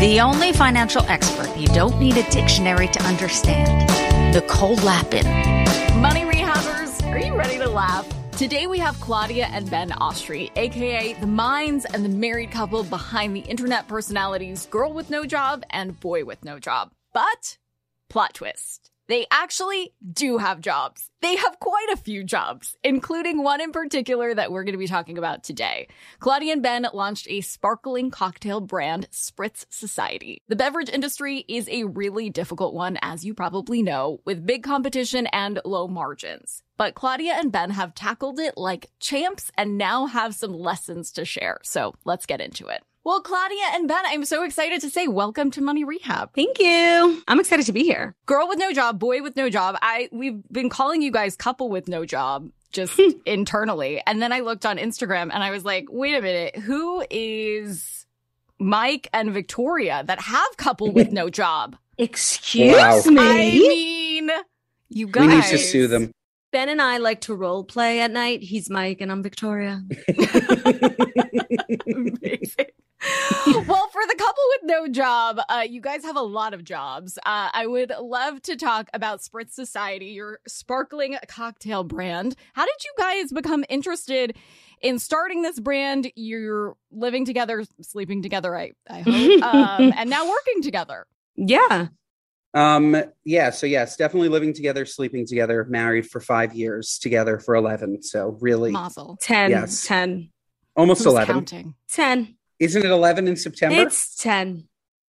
The only financial expert you don't need a dictionary to understand. Nicole Lapin. Money rehabbers, are you ready to laugh? Today we have Claudia and Ben Oshry, aka the minds and the married couple behind the internet personalities Girl with No Job and Boy with No Job. But plot twist. They actually do have jobs. They have quite a few jobs, including one in particular that we're going to be talking about today. Claudia and Ben launched a sparkling cocktail brand, Spritz Society. The beverage industry is a really difficult one, as you probably know, with big competition and low margins. But Claudia and Ben have tackled it like champs and now have some lessons to share. So let's get into it. Well, Claudia and Ben, I'm so excited to say welcome to Money Rehab. Thank you. I'm excited to be here. Girl with no job, boy with no job. I we've been calling you guys couple with no job just hmm. internally. And then I looked on Instagram and I was like, wait a minute, who is Mike and Victoria that have couple with no job? Excuse Wow. me. I mean, you guys. We need to sue them. ben and I like to role play at night. He's Mike and I'm Victoria. Amazing. well, for the couple with no job, uh, you guys have a lot of jobs. Uh, I would love to talk about Spritz Society, your sparkling cocktail brand. How did you guys become interested in starting this brand? You're living together, sleeping together, I, I hope, um, and now working together. Yeah. Um, yeah, so yes, definitely living together, sleeping together, married for five years, together for 11. So really Mazel. 10. Yes. 10. almost Who's 11. counting? 10. Isn't it 11 in September? It's 10.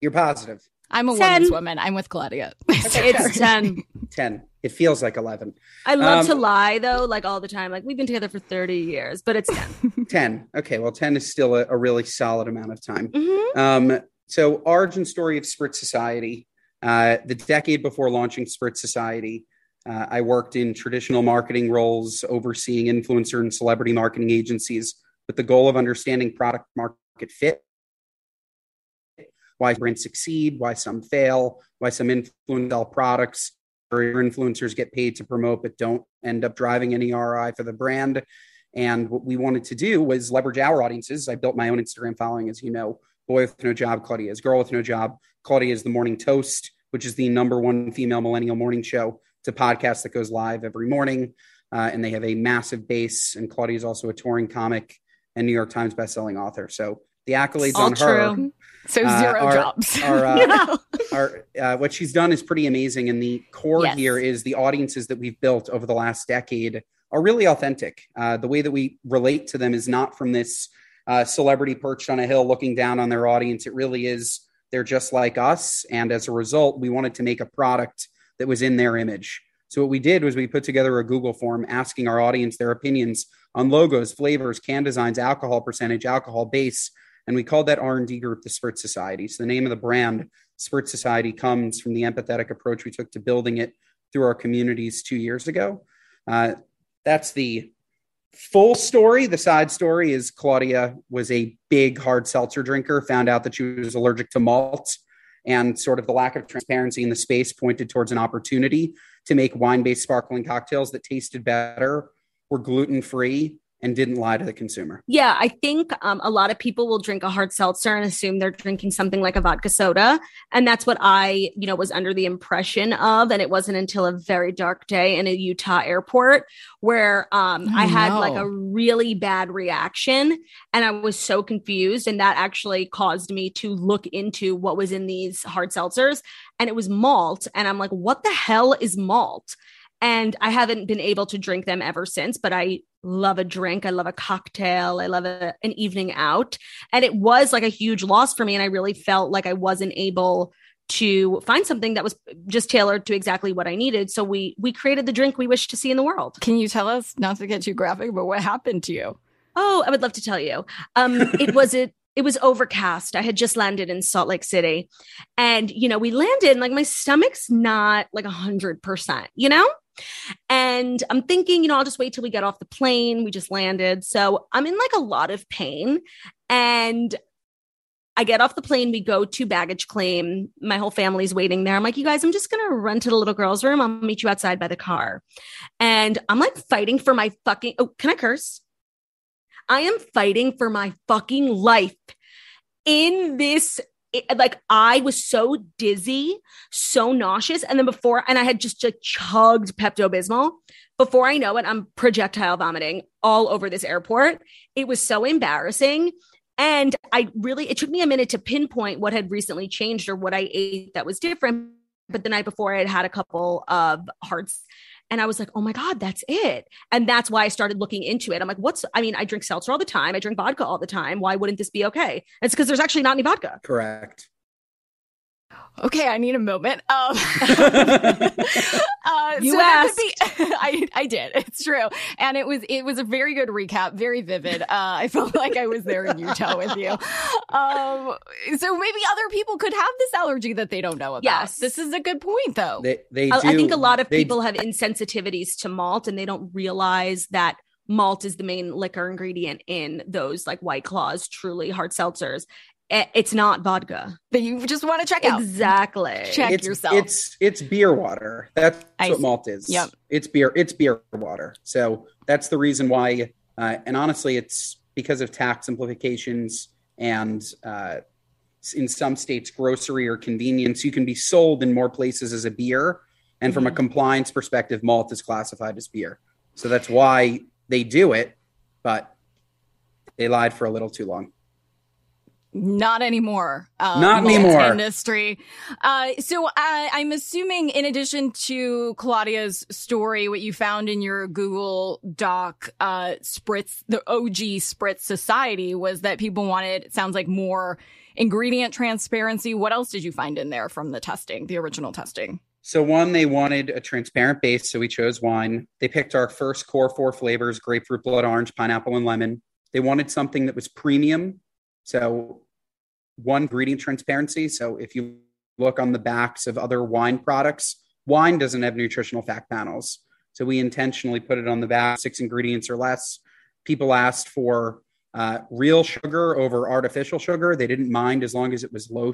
You're positive. I'm a Ten. woman's woman. I'm with Claudia. It's 10. 10. It feels like 11. I love Um, to lie though, like all the time. Like we've been together for 30 years, but it's 10. 10. Okay, well, 10 is still a, a really solid amount of time. Mhm. Um, so, origin story of Spritz Society. Uh, the decade before launching Spritz Society, uh, I worked in traditional marketing roles, overseeing influencer and celebrity marketing agencies with the goal of understanding product market fit, why brands succeed, why some fail, why some influence products, or influencers get paid to promote but don't end up driving any ROI for the brand. And what we wanted to do was leverage our audiences. I built my own Instagram following, as you know. Boy with no job, Claudia is girl with no job. Claudia is the morning toast, which is the number one female millennial morning show. It's a podcast that goes live every morning, uh, and they have a massive base. And Claudia is also a touring comic and New York Times bestselling author. So the accolades All on her true. So Uh, zero our- jobs. are, uh, are uh, what she's done is pretty amazing. And the core Yes. here is the audiences that we've built over the last decade are really authentic. Uh, the way that we relate to them is not from this uh, celebrity perched on a hill looking down on their audience. It really is they're just like us. And as a result, we wanted to make a product that was in their image. So what we did was we put together a Google form asking our audience their opinions on logos, flavors, can designs, alcohol percentage, alcohol base, and we called that R&D group the Spritz Society. So the name of the brand, Spritz Society, comes from the empathetic approach we took to building it through our communities two years ago. Uh, that's the full story. The side story is Claudia was a big hard seltzer drinker, found out that she was allergic to malt, and sort of the lack of transparency in the space pointed towards an opportunity to make wine based sparkling cocktails that tasted better, were gluten free, and didn't lie to the consumer. Yeah, I think um, a lot of people will drink a hard seltzer and assume they're drinking something like a vodka soda, and that's what I, you know, was under the impression of. And it wasn't until a very dark day in a Utah airport where um, Oh, I had no. like a really bad reaction, and I was so confused, and that actually caused me to look into what was in these hard seltzers, and it was malt, and I'm like, what the hell is malt? And I haven't been able to drink them ever since, but I love a drink. I love a cocktail. I love a, an evening out. And it was like a huge loss for me. And I really felt like I wasn't able to find something that was just tailored to exactly what I needed. So we we created the drink we wish to see in the world. Can you tell us, not to get too graphic, but what happened to you? Oh, I would love to tell you. Um, it was it. It was overcast. I had just landed in Salt Lake City, and you know we landed. And, like my stomach's not like a hundred percent, you know. And I'm thinking, you know, I'll just wait till we get off the plane. We just landed, so I'm in like a lot of pain. And I get off the plane. We go to baggage claim. My whole family's waiting there. I'm like, you guys, I'm just gonna run to the little girl's room. I'll meet you outside by the car. And I'm like fighting for my fucking. Oh, can I curse? I am fighting for my fucking life in this. It- like I was so dizzy, so nauseous, and then before, and I had just, just chugged Pepto Bismol. Before I know it, I'm projectile vomiting all over this airport. It was so embarrassing. And I really, it took me a minute to pinpoint what had recently changed or what I ate that was different. But the night before, I had had a couple of hearts and I was like, oh my God, that's it. And that's why I started looking into it. I'm like, what's, I mean, I drink seltzer all the time. I drink vodka all the time. Why wouldn't this be okay? It's because there's actually not any vodka. Correct. Okay, I need a moment. Um, uh, You so asked. be- I, I did. It's true, and it was it was a very good recap, very vivid. Uh, I felt like I was there in Utah with you. Um, so maybe other people could have this allergy that they don't know about. Yes. this is a good point, though. They they I, do. I think a lot of they- people have insensitivities to malt and they don't realize that malt is the main liquor ingredient in those like white claws, truly hard seltzers. I- It's not vodka. that you just want to check out. Exactly. Check it's, yourself. It's it's beer water. That's I what see. malt is. Yep. It's beer. It's beer water. So that's the reason why. Uh, and honestly, it's because of tax simplifications and uh, in some states, grocery or convenience. You can be sold in more places as a beer, and from a Mm-hmm. compliance perspective, malt is classified as beer. So that's why they do it, but they lied for a little too long. Not anymore. Uh, Not anymore. Industry. Uh, so I, I'm assuming, in addition to Claudia's story, what you found in your Google Doc, uh, Spritz, the OG Spritz Society, was that people wanted. It sounds like more ingredient transparency. What else did you find in there from the testing, the original testing? So one, they wanted a transparent base, so we chose wine. They picked our first core four flavors: grapefruit, blood orange, pineapple, and lemon. They wanted something that was premium, so one ingredient transparency. So if you look on the backs of other wine products, wine doesn't have nutritional fact panels. So we intentionally put it on the back, six ingredients or less. People asked for uh, real sugar over artificial sugar. They didn't mind as long as it was low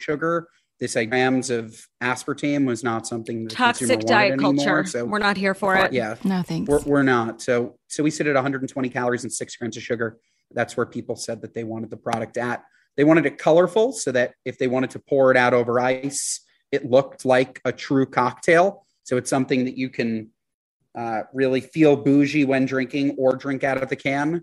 sugar. They say grams of aspartame was not something that Toxic diet wanted anymore. culture. So We're not here for it. yeah, No, thanks. we're, we're not. So so we sit at 120 calories and six grams of sugar. That's where people said that they wanted the product at. They wanted it colorful so that if they wanted to pour it out over ice, it looked like a true cocktail. So it's something that you can uh, really feel bougie when drinking or drink out of the can.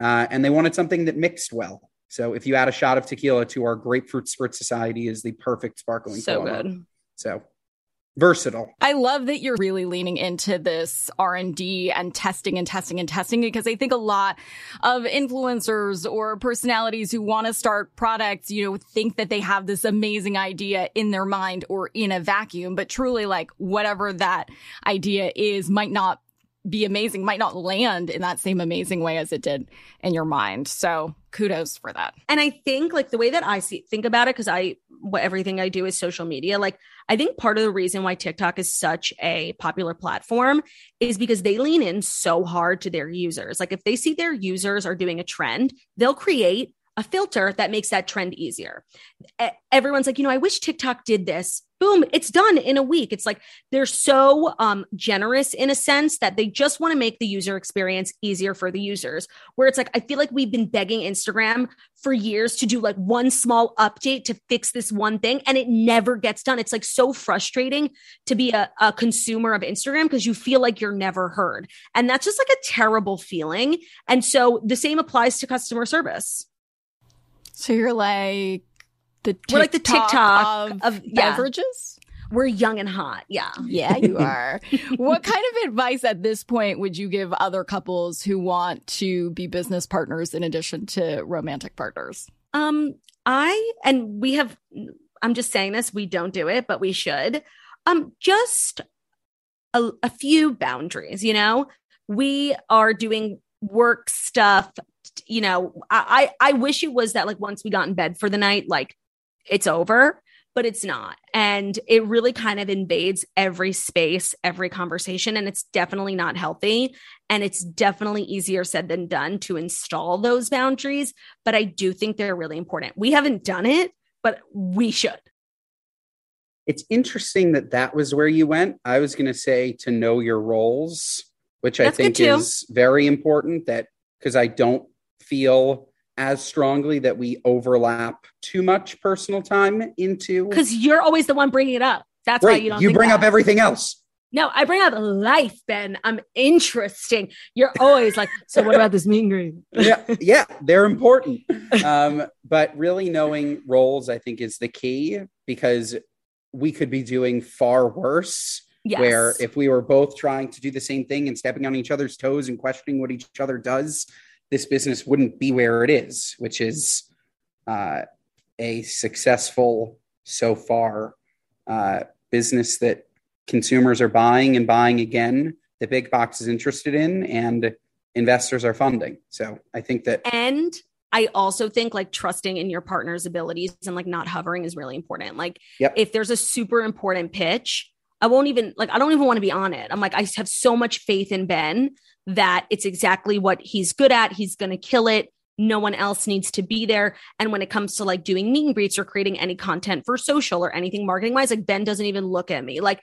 Uh, and they wanted something that mixed well. So if you add a shot of tequila to our grapefruit spritz society is the perfect sparkling So good. So versatile. I love that you're really leaning into this R&D and testing and testing and testing because I think a lot of influencers or personalities who want to start products, you know, think that they have this amazing idea in their mind or in a vacuum, but truly like whatever that idea is might not be amazing, might not land in that same amazing way as it did in your mind. So kudos for that. And I think like the way that I see think about it, because I what everything I do is social media. Like I think part of the reason why TikTok is such a popular platform is because they lean in so hard to their users. Like if they see their users are doing a trend, they'll create a filter that makes that trend easier. Everyone's like, you know, I wish TikTok did this. Boom, it's done in a week. It's like they're so um, generous in a sense that they just want to make the user experience easier for the users. Where it's like, I feel like we've been begging Instagram for years to do like one small update to fix this one thing, and it never gets done. It's like so frustrating to be a, a consumer of Instagram because you feel like you're never heard. And that's just like a terrible feeling. And so the same applies to customer service. So you're like the We're like the TikTok of, of- yeah. beverages. We're young and hot. Yeah. Yeah, you are. what kind of advice at this point would you give other couples who want to be business partners in addition to romantic partners? Um, I and we have I'm just saying this, we don't do it, but we should. Um, just a, a few boundaries, you know. We are doing work stuff, you know. I, I I wish it was that like once we got in bed for the night, like it's over, but it's not. And it really kind of invades every space, every conversation, and it's definitely not healthy. And it's definitely easier said than done to install those boundaries. But I do think they're really important. We haven't done it, but we should. It's interesting that that was where you went. I was going to say to know your roles, which That's I think is very important. That because I don't feel as strongly that we overlap too much personal time into. Because you're always the one bringing it up. That's why you don't. you bring that. up everything else. No, I bring up life, Ben. I'm interesting. You're always like, so what about this mean green? yeah, yeah, they're important. Um, but really knowing roles, I think, is the key because we could be doing far worse. Yes. Where if we were both trying to do the same thing and stepping on each other's toes and questioning what each other does, this business wouldn't be where it is, which is uh, a successful so far uh, business that consumers are buying and buying again. The big box is interested in, and investors are funding. So I think that And I also think like trusting in your partner's abilities and like not hovering is really important. Like Yep. if there's a super important pitch, I won't even like I don't even want to be on it. I'm like I have so much faith in Ben that it's exactly what he's good at. He's going to kill it. No one else needs to be there. And when it comes to like doing meet and greets or creating any content for social or anything marketing wise, like Ben doesn't even look at me like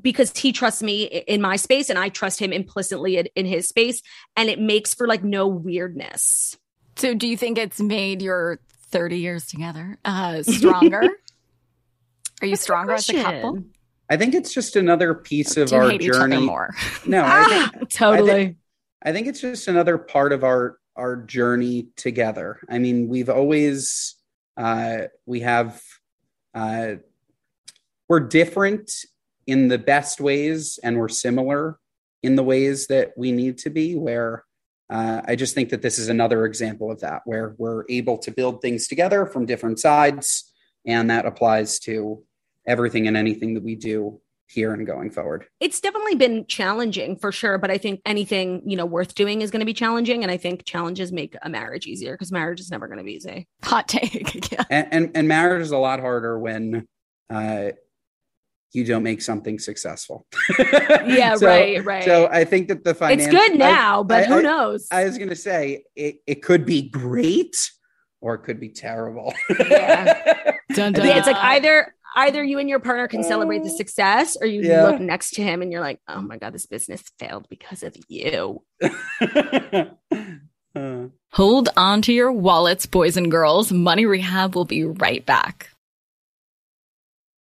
because he trusts me in my space and I trust him implicitly in, in his space. And it makes for like no weirdness. So do you think it's made your 30 years together uh, stronger? Are you stronger as a couple? Question. I think it's just another piece of our hate each other journey. more? No, I think, totally. I think it's just another part of our our journey together. I mean, we've always uh, we have uh, we're different in the best ways, and we're similar in the ways that we need to be. Where uh, I just think that this is another example of that, where we're able to build things together from different sides, and that applies to everything and anything that we do here and going forward. it's definitely been challenging for sure, but I think anything, you know, worth doing is going to be challenging. And I think challenges make a marriage easier because marriage is never going to be easy. Hot take. yeah. and, and and marriage is a lot harder when uh you don't make something successful Yeah, So- right, right. so i think that the it's good now, but I- who I- knows? I, was gonna say it, it could be great or it could be terrible Yeah. Dun, Yeah, it's like either either you and your partner can celebrate the success or you Yeah. look next to him and you're like, oh my God, this business failed because of you. Uh, Hold on to your wallets, boys and girls. Money Rehab will be right back.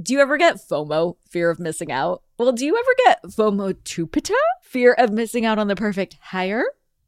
Do you ever get FOMO, fear of missing out? Well, do you ever get FOMO tupita, fear of missing out on the perfect hire?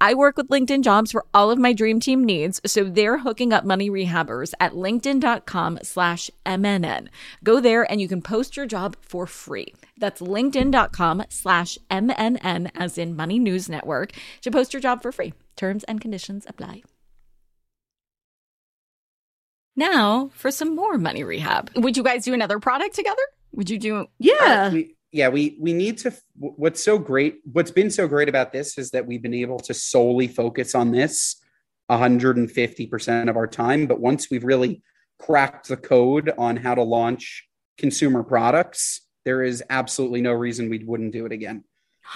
I work with LinkedIn jobs for all of my dream team needs, so they're hooking up money rehabbers at linkedin.com slash MNN. Go there and you can post your job for free. That's linkedin.com slash MNN as in Money News Network to post your job for free. Terms and conditions apply. Now for some more money rehab. Would you guys do another product together? Would you do? Yeah. We, yeah, we we need to. What's so great? What's been so great about this is that we've been able to solely focus on this 150 percent of our time. But once we've really cracked the code on how to launch consumer products, there is absolutely no reason we wouldn't do it again.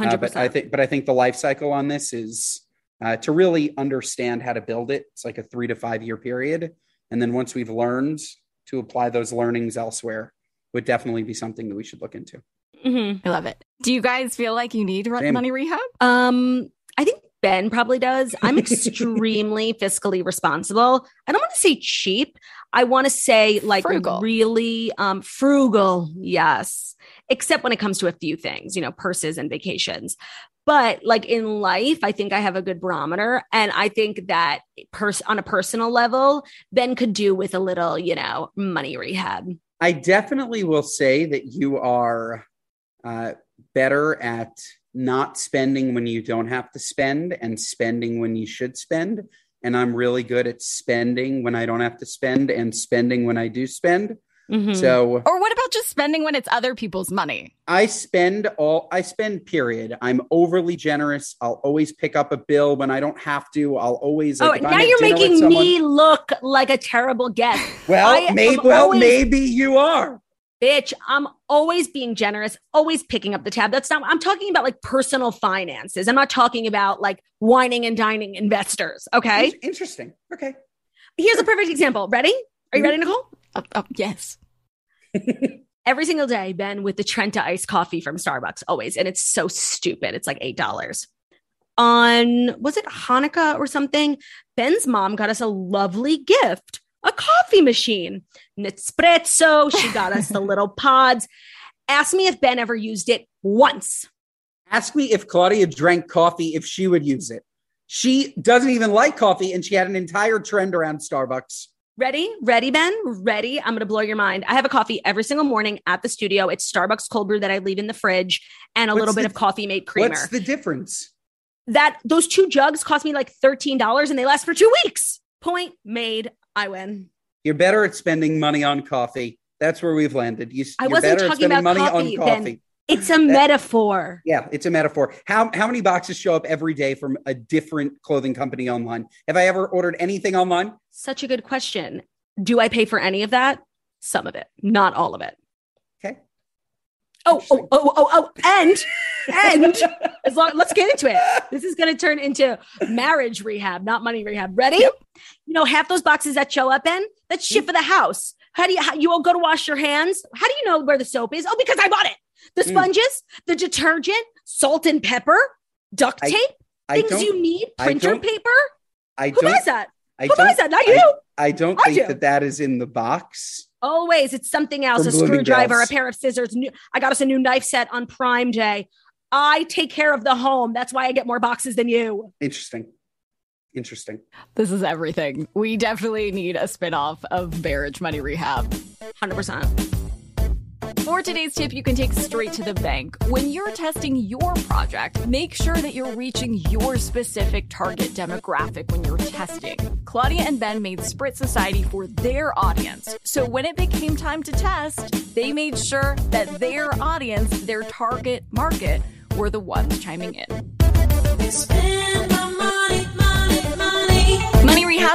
Uh, but I think, but I think the life cycle on this is uh, to really understand how to build it. It's like a three to five year period, and then once we've learned to apply those learnings elsewhere, would definitely be something that we should look into. Mm-hmm. I love it. Do you guys feel like you need to run- Same. money rehab? Um, I think Ben probably does. I'm extremely fiscally responsible. I don't want to say cheap. I want to say like Frugal. really um frugal. Yes. Except when it comes to a few things, you know, purses and vacations. But like in life, I think I have a good barometer. And I think that pers- on a personal level, Ben could do with a little, you know, money rehab. I definitely will say that you are uh, better at not spending when you don't have to spend and spending when you should spend. And I'm really good at spending when I don't have to spend and spending when I do spend. Mhm. So Or what about just spending when it's other people's money? I spend all I spend period. I'm overly generous. I'll always pick up a bill when I don't have to. I'll always Oh, like, I'm now you're making someone- me look like a terrible guest. Well, maybe well, always- maybe you are. Bitch, I'm always being generous, always picking up the tab. That's not, I'm talking about like personal finances. I'm not talking about like wining and dining investors. Okay. Interesting. Okay. Here's a perfect example. Ready? Are you ready, mm-hmm. Nicole? Oh, oh, yes. Every single day, Ben with the Trenta iced coffee from Starbucks, always. And it's so stupid. It's like $8. On, was it Hanukkah or something? Ben's mom got us a lovely gift a coffee machine, Nespresso. She got us the little pods. Ask me if Ben ever used it once. Ask me if Claudia drank coffee, if she would use it. She doesn't even like coffee, and she had an entire trend around Starbucks. Ready? Ready, Ben? Ready? I'm going to blow your mind. I have a coffee every single morning at the studio. It's Starbucks cold brew that I leave in the fridge and a What's little bit the- of coffee made creamer. What's the difference? that those two jugs cost me like $13 and they last for two weeks. Point made. I win. You're better at spending money on coffee. That's where we've landed. You, I you're wasn't better at talking spending about money coffee, on coffee. It's a metaphor. Yeah, it's a metaphor. How how many boxes show up every day from a different clothing company online? Have I ever ordered anything online? Such a good question. Do I pay for any of that? Some of it, not all of it. Oh, oh, oh, oh, oh, and and as long let's get into it. This is going to turn into marriage rehab, not money rehab. Ready? You know, half those boxes that show up in that's shit for the house. How do you how, you all go to wash your hands? How do you know where the soap is? Oh, because I bought it. The Mm. sponges, the detergent, salt and pepper, duct tape, I things you need, I printer paper. I Who don't. buys that? I Who buys that? Not I- you. I don't I think do. that that is in the box. Always, it's something else. From a screwdriver, a pair of scissors. New, I got us a new knife set on Prime Day. I take care of the home. That's why I get more boxes than you. Interesting. Interesting. This is everything. We definitely need a spin-off of marriage money rehab. Hundred percent. For today's tip, you can take straight to the bank. When you're testing your project, make sure that you're reaching your specific target demographic when you're testing. Claudia and Ben made Spritz Society for their audience. So when it became time to test, they made sure that their audience, their target market, were the ones chiming in. Money, money, money Money